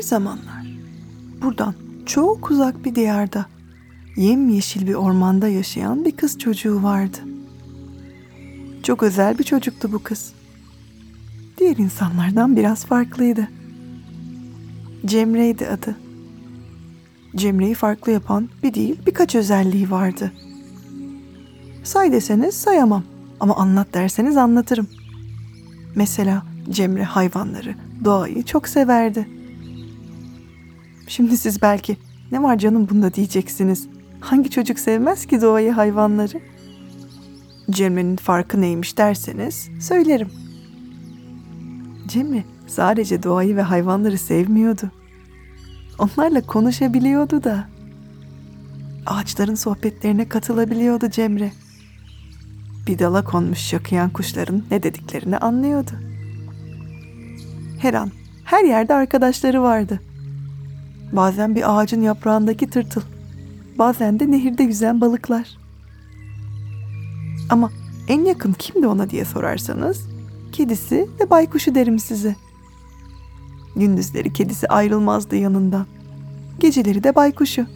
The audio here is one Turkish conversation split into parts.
Bir zamanlar buradan çok uzak bir diyarda yemyeşil bir ormanda yaşayan bir kız çocuğu vardı. Çok özel bir çocuktu bu kız. Diğer insanlardan biraz farklıydı. Cemre'ydi adı. Cemre'yi farklı yapan bir değil birkaç özelliği vardı. Say deseniz sayamam ama anlat derseniz anlatırım. Mesela Cemre hayvanları, doğayı çok severdi. Şimdi siz belki ne var canım bunda diyeceksiniz. Hangi çocuk sevmez ki doğayı, hayvanları? Cemre'nin farkı neymiş derseniz söylerim. Cemre sadece doğayı ve hayvanları sevmiyordu. Onlarla konuşabiliyordu da. Ağaçların sohbetlerine katılabiliyordu Cemre. Bir dala konmuş şakıyan kuşların ne dediklerini anlıyordu. Her an, her yerde arkadaşları vardı. Bazen bir ağacın yaprağındaki tırtıl, bazen de nehirde yüzen balıklar. Ama en yakın kimdi ona diye sorarsanız, kedisi ve baykuşu derim size. Gündüzleri kedisi ayrılmazdı yanından. Geceleri de baykuşu.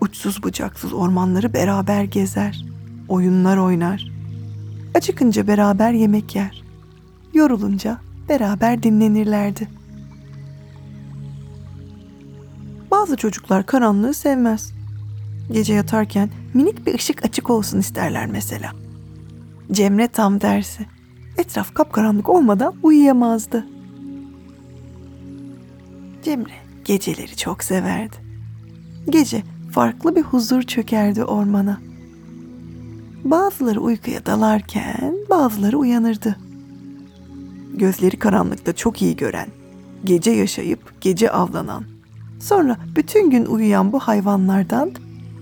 Uçsuz bucaksız ormanları beraber gezer, oyunlar oynar. Acıkınca beraber yemek yer. Yorulunca beraber dinlenirlerdi. Bazı çocuklar karanlığı sevmez. Gece yatarken minik bir ışık açık olsun isterler mesela. Cemre tam tersi. Etraf kapkaranlık olmadan uyuyamazdı. Cemre geceleri çok severdi. Gece farklı bir huzur çökerdi ormana. Bazıları uykuya dalarken bazıları uyanırdı. Gözleri karanlıkta çok iyi gören, gece yaşayıp gece avlanan, sonra bütün gün uyuyan bu hayvanlardan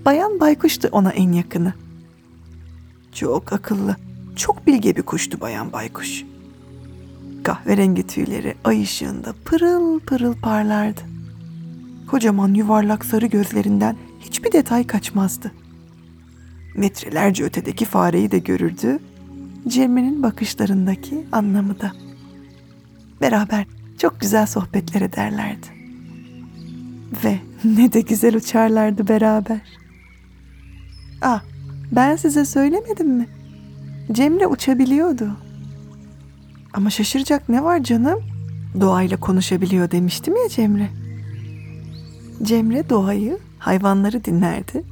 Bayan Baykuş'tu ona en yakını. Çok akıllı, çok bilge bir kuştu Bayan Baykuş. Kahverengi tüyleri ay ışığında pırıl pırıl parlardı. Kocaman yuvarlak sarı gözlerinden hiçbir detay kaçmazdı. Metrelerce ötedeki fareyi de görürdü, Cemre'nin bakışlarındaki anlamı da. Beraber çok güzel sohbetler ederlerdi. Ve ne de güzel uçarlardı beraber. Ah, ben size söylemedim mi? Cemre uçabiliyordu. Ama şaşıracak ne var canım? Doğayla konuşabiliyor demiştim ya Cemre. Cemre doğayı, hayvanları dinlerdi.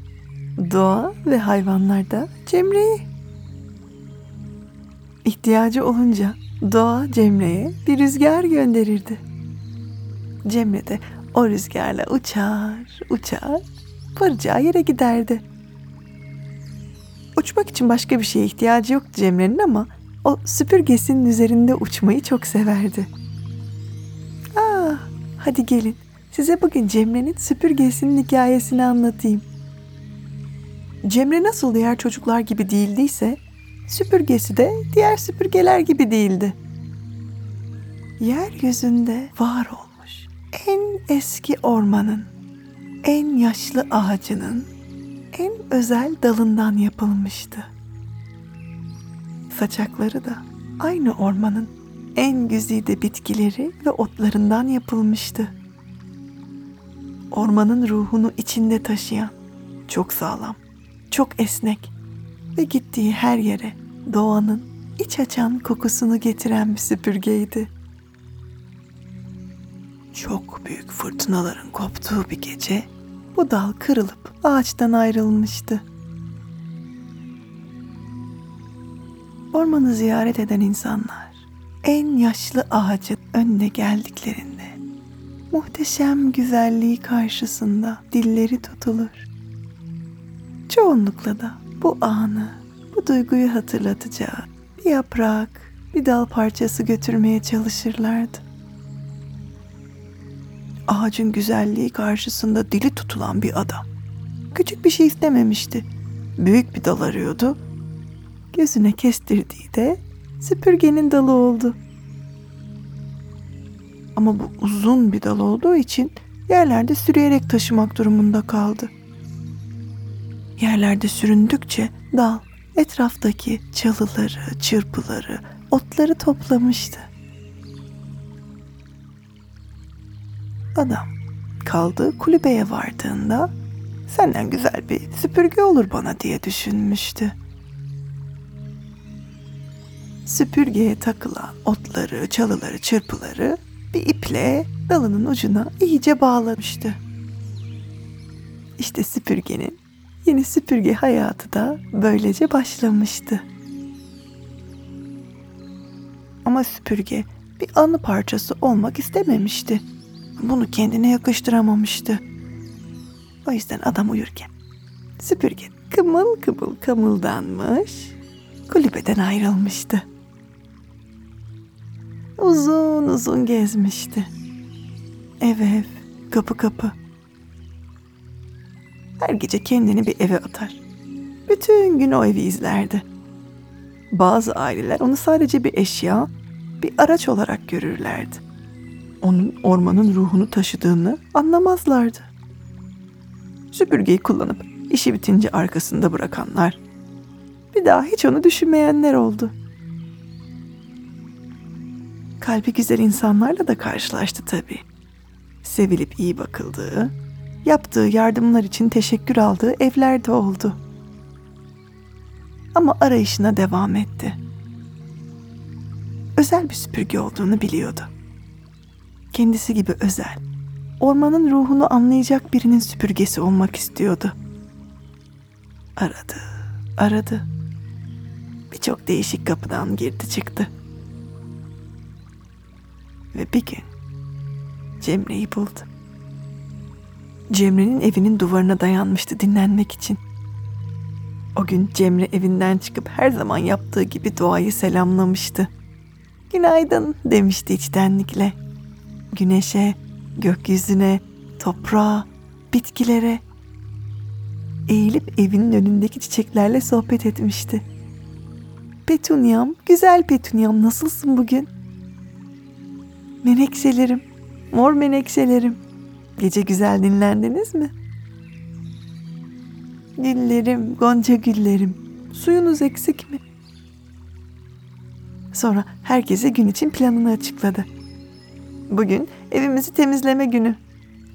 Doğa ve hayvanlar da Cemre'yi. İhtiyacı olunca doğa Cemre'ye bir rüzgar gönderirdi. Cemre de o rüzgarla uçar, uçar, varacağı yere giderdi. Uçmak için başka bir şeye ihtiyacı yoktu Cemre'nin ama o süpürgesinin üzerinde uçmayı çok severdi. Ah, hadi gelin size bugün Cemre'nin süpürgesinin hikayesini anlatayım. Cemre nasıl diğer çocuklar gibi değildiyse süpürgesi de diğer süpürgeler gibi değildi. Yeryüzünde var olmuş en eski ormanın, en yaşlı ağacının en özel dalından yapılmıştı. Saçakları da aynı ormanın en güzide bitkileri ve otlarından yapılmıştı. Ormanın ruhunu içinde taşıyan, çok sağlam, çok esnek ve gittiği her yere doğanın iç açan kokusunu getiren bir süpürgeydi. Çok büyük fırtınaların koptuğu bir gece bu dal kırılıp ağaçtan ayrılmıştı. Ormanı ziyaret eden insanlar en yaşlı ağacın önüne geldiklerinde muhteşem güzelliği karşısında dilleri tutulur. Çoğunlukla da bu anı, bu duyguyu hatırlatacağı bir yaprak, bir dal parçası götürmeye çalışırlardı. Ağacın güzelliği karşısında dili tutulan bir adam. Küçük bir şey istememişti. Büyük bir dal arıyordu. Gözüne kestirdiği de süpürgenin dalı oldu. Ama bu uzun bir dal olduğu için yerlerde sürüyerek taşımak durumunda kaldı. Yerlerde süründükçe dal etraftaki çalıları, çırpıları, otları toplamıştı. Adam kaldığı kulübeye vardığında senden güzel bir süpürge olur bana diye düşünmüştü. Süpürgeye takılan otları, çalıları, çırpıları bir iple dalının ucuna iyice bağlamıştı. İşte süpürgenin yeni süpürge hayatı da böylece başlamıştı. Ama süpürge bir anı parçası olmak istememişti. Bunu kendine yakıştıramamıştı. O yüzden adam uyurken süpürge kımıl kımıl kamıldanmış, kulübeden ayrılmıştı. Uzun uzun gezmişti. Ev ev, kapı kapı. Her gece kendini bir eve atar. Bütün gün o evi izlerdi. Bazı aileler onu sadece bir eşya, bir araç olarak görürlerdi. Onun ormanın ruhunu taşıdığını anlamazlardı. Süpürgeyi kullanıp işi bitince arkasında bırakanlar, bir daha hiç onu düşünmeyenler oldu. Kalbi güzel insanlarla da karşılaştı tabii. Sevilip iyi bakıldığı, yaptığı yardımlar için teşekkür aldığı evler de oldu. Ama arayışına devam etti. Özel bir süpürge olduğunu biliyordu. Kendisi gibi özel, ormanın ruhunu anlayacak birinin süpürgesi olmak istiyordu. Aradı, aradı. Birçok değişik kapıdan girdi çıktı. Ve bir gün Cemre'yi buldu. Cemre'nin evinin duvarına dayanmıştı dinlenmek için. O gün Cemre evinden çıkıp her zaman yaptığı gibi doğayı selamlamıştı. Günaydın demişti içtenlikle. Güneşe, gökyüzüne, toprağa, bitkilere. Eğilip evinin önündeki çiçeklerle sohbet etmişti. Petunyam, güzel petunyam nasılsın bugün? Menekşelerim, mor menekşelerim. Gece güzel dinlendiniz mi? Güllerim, gonca güllerim. Suyunuz eksik mi? Sonra herkese gün için planını açıkladı. Bugün evimizi temizleme günü.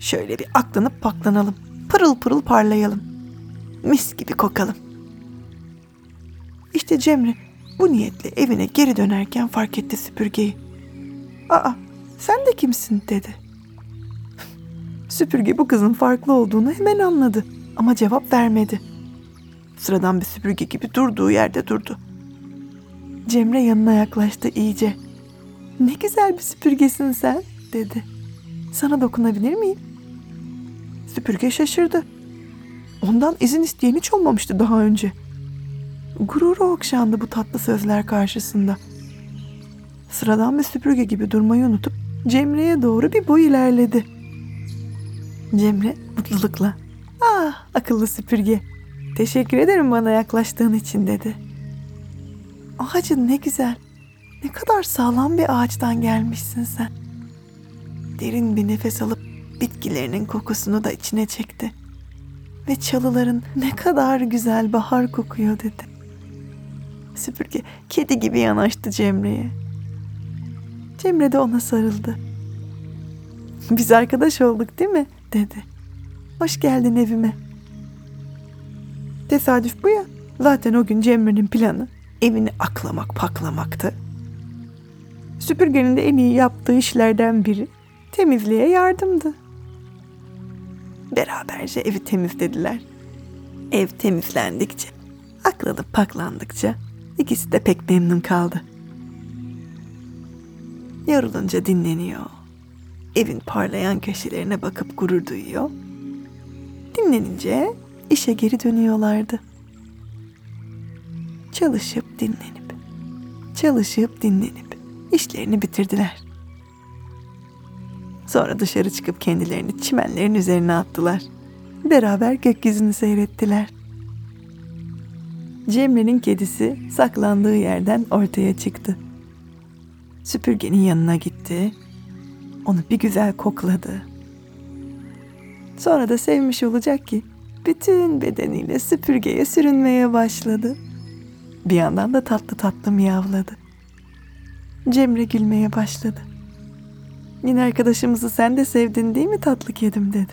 Şöyle bir aklanıp paklanalım. Pırıl pırıl parlayalım. Mis gibi kokalım. İşte Cemre bu niyetle evine geri dönerken fark etti süpürgeyi. Aa sen de kimsin dedi. Süpürge bu kızın farklı olduğunu hemen anladı ama cevap vermedi. Sıradan bir süpürge gibi durduğu yerde durdu. Cemre yanına yaklaştı iyice. Ne güzel bir süpürgesin sen dedi. Sana dokunabilir miyim? Süpürge şaşırdı. Ondan izin isteyen hiç olmamıştı daha önce. Gururu okşandı bu tatlı sözler karşısında. Sıradan bir süpürge gibi durmayı unutup Cemre'ye doğru bir boy ilerledi. Cemre mutlulukla "Ah, akıllı süpürge. Teşekkür ederim bana yaklaştığın için." dedi. Ağacın ne güzel. Ne kadar sağlam bir ağaçtan gelmişsin sen. Derin bir nefes alıp bitkilerinin kokusunu da içine çekti. Ve çalıların ne kadar güzel bahar kokuyor dedi. Süpürge kedi gibi yanaştı Cemre'ye. Cemre de ona sarıldı. Biz arkadaş olduk değil mi? dedi. Hoş geldin evime. Tesadüf bu ya. Zaten o gün Cemre'nin planı evini aklamak paklamaktı. Süpürgenin de en iyi yaptığı işlerden biri temizliğe yardımdı. Beraberce evi temizlediler. Ev temizlendikçe, aklanıp paklandıkça ikisi de pek memnun kaldı. Yorulunca dinleniyor. Evin parlayan köşelerine bakıp gurur duyuyor. Dinlenince işe geri dönüyorlardı. Çalışıp dinlenip, çalışıp dinlenip işlerini bitirdiler. Sonra dışarı çıkıp kendilerini çimenlerin üzerine attılar. Beraber gökyüzünü seyrettiler. Cemre'nin kedisi saklandığı yerden ortaya çıktı. Süpürgenin yanına gitti. Onu bir güzel kokladı. Sonra da sevmiş olacak ki bütün bedeniyle süpürgeye sürünmeye başladı. Bir yandan da tatlı tatlı miyavladı. Cemre gülmeye başladı. Yine arkadaşımızı sen de sevdin değil mi tatlı kedim dedi.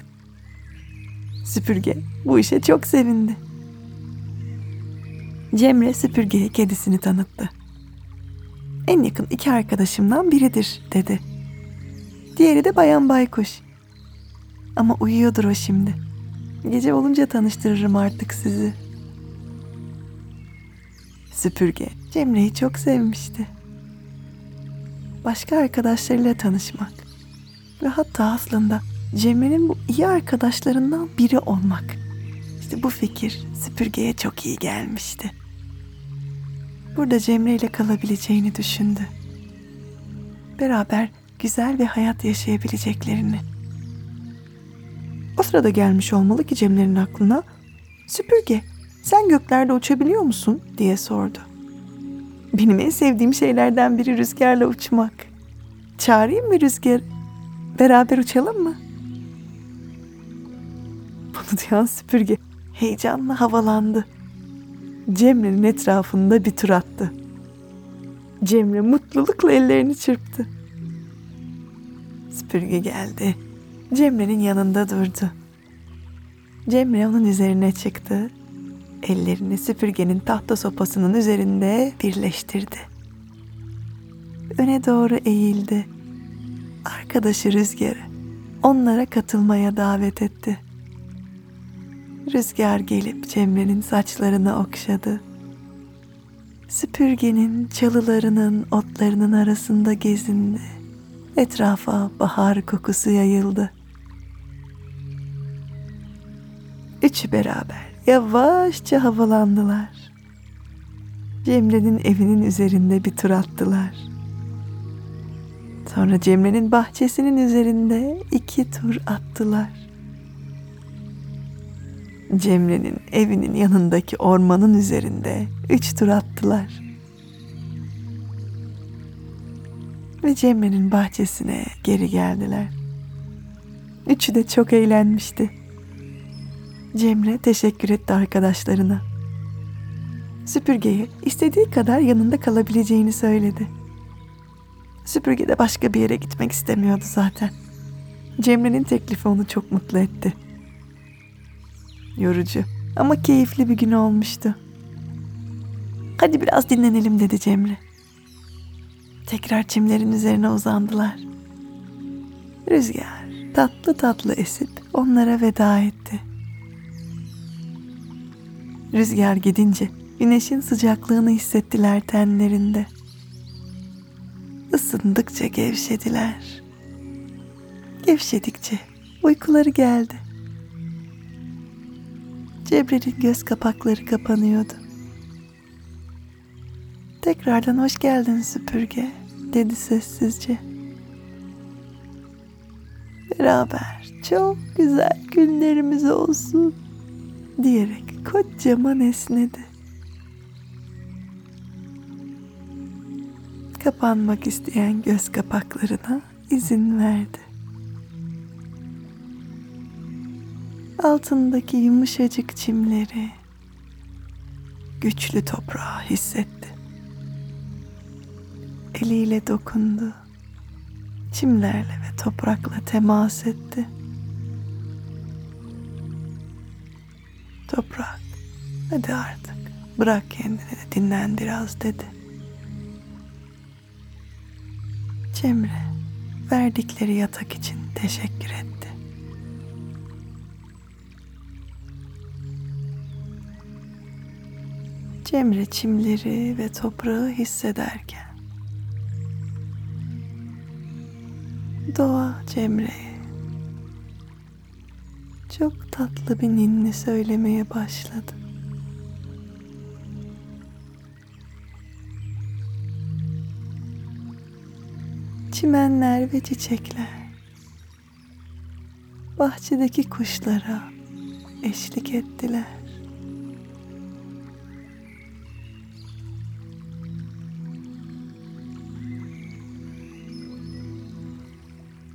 Süpürge bu işe çok sevindi. Cemre süpürgeye kedisini tanıttı. En yakın iki arkadaşımdan biridir dedi. Diğeri de Bayan Baykuş. Ama uyuyordur o şimdi. Gece olunca tanıştırırım artık sizi. Süpürge Cemre'yi çok sevmişti. Başka arkadaşlarıyla tanışmak ve hatta aslında Cemre'nin bu iyi arkadaşlarından biri olmak. İşte bu fikir süpürgeye çok iyi gelmişti. Burada Cemre ile kalabileceğini düşündü. Beraber güzel bir hayat yaşayabileceklerini. O sırada gelmiş olmalı ki Cemre'nin aklına süpürge sen göklerde uçabiliyor musun diye sordu. Benim en sevdiğim şeylerden biri rüzgarla uçmak. Çağırayım mı rüzgarı? Beraber uçalım mı? Bunu duyan süpürge heyecanla havalandı. Cemre'nin etrafında bir tur attı. Cemre mutlulukla ellerini çırptı. Süpürge geldi. Cemre'nin yanında durdu. Cemre onun üzerine çıktı. Ellerini süpürgenin tahta sopasının üzerinde birleştirdi. Öne doğru eğildi. Arkadaşı Rüzgar'ı onlara katılmaya davet etti. Rüzgar gelip Cemre'nin saçlarını okşadı. Süpürgenin çalılarının, otlarının arasında gezindi. Etrafa bahar kokusu yayıldı. Üçü beraber yavaşça havalandılar. Cemre'nin evinin üzerinde bir tur attılar. Sonra Cemre'nin bahçesinin üzerinde iki tur attılar. Cemre'nin evinin yanındaki ormanın üzerinde üç tur attılar. Ve Cemre'nin bahçesine geri geldiler. Üçü de çok eğlenmişti. Cemre teşekkür etti arkadaşlarına. Süpürgeye istediği kadar yanında kalabileceğini söyledi. Süpürge de başka bir yere gitmek istemiyordu zaten. Cemre'nin teklifi onu çok mutlu etti. Yorucu ama keyifli bir gün olmuştu. Hadi biraz dinlenelim dedi Cemre. Tekrar çimlerin üzerine uzandılar. Rüzgar tatlı tatlı esip onlara veda etti. Rüzgar gidince güneşin sıcaklığını hissettiler tenlerinde. Isındıkça gevşediler. Gevşedikçe uykuları geldi. Cemre'nin göz kapakları kapanıyordu. Tekrardan hoş geldin süpürge dedi sessizce. Beraber çok güzel günlerimiz olsun diyerek kocaman esnedi. Kapanmak isteyen göz kapaklarına izin verdi. Altındaki yumuşacık çimleri, güçlü toprağı hissetti. Eliyle dokundu. Çimlerle ve toprakla temas etti. Toprak, hadi artık bırak kendini de dinlen biraz dedi. Cemre verdikleri yatak için teşekkür etti. Cemre çimleri ve toprağı hissederken doğa Cemre'ye çok tatlı bir ninni söylemeye başladı. Çimenler ve çiçekler bahçedeki kuşlara eşlik ettiler.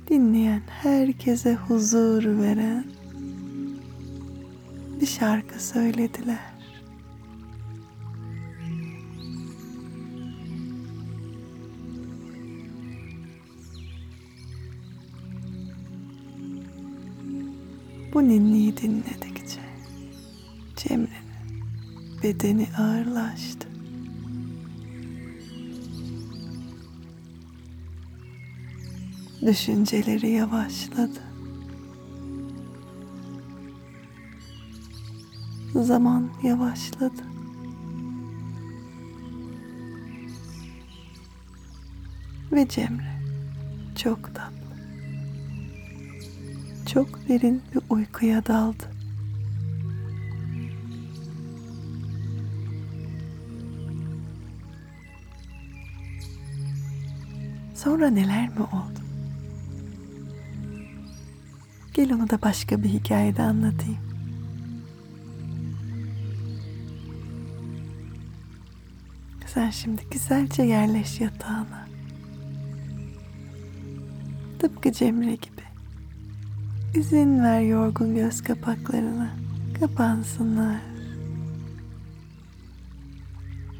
Dinleyen herkese huzur veren şarkı söylediler. Bu ninniyi dinledikçe Cemre'nin bedeni ağırlaştı. Düşünceleri yavaşladı. Zaman yavaşladı. Ve Cemre çok tatlı. Çok derin bir uykuya daldı. Sonra neler mi oldu? Gel onu da başka bir hikayede anlatayım. Sen şimdi güzelce yerleş yatağına. Tıpkı Cemre gibi. İzin ver yorgun göz kapaklarına. Kapansınlar.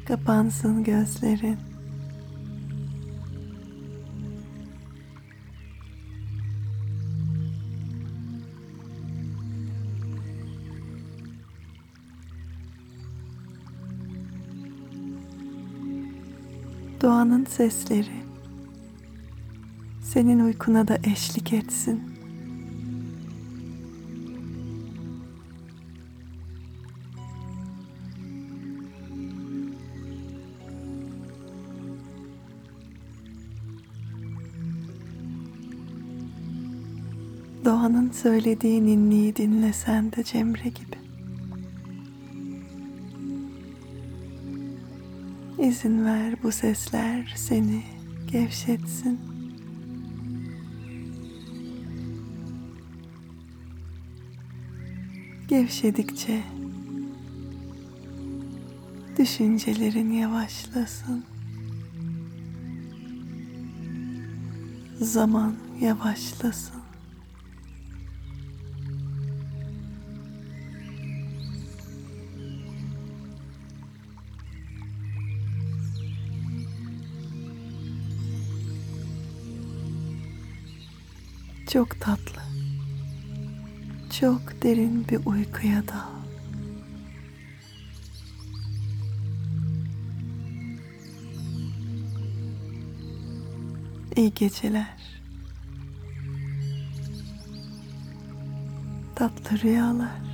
Kapansın gözlerin. Doğanın sesleri senin uykuna da eşlik etsin. Doğanın söylediği ninniyi dinlesen de Cemre gibi. İzin ver bu sesler seni gevşetsin. Gevşedikçe düşüncelerin yavaşlasın. Zaman yavaşlasın. Çok tatlı. Çok derin bir uykuya dal. İyi geceler. Tatlı rüyalar.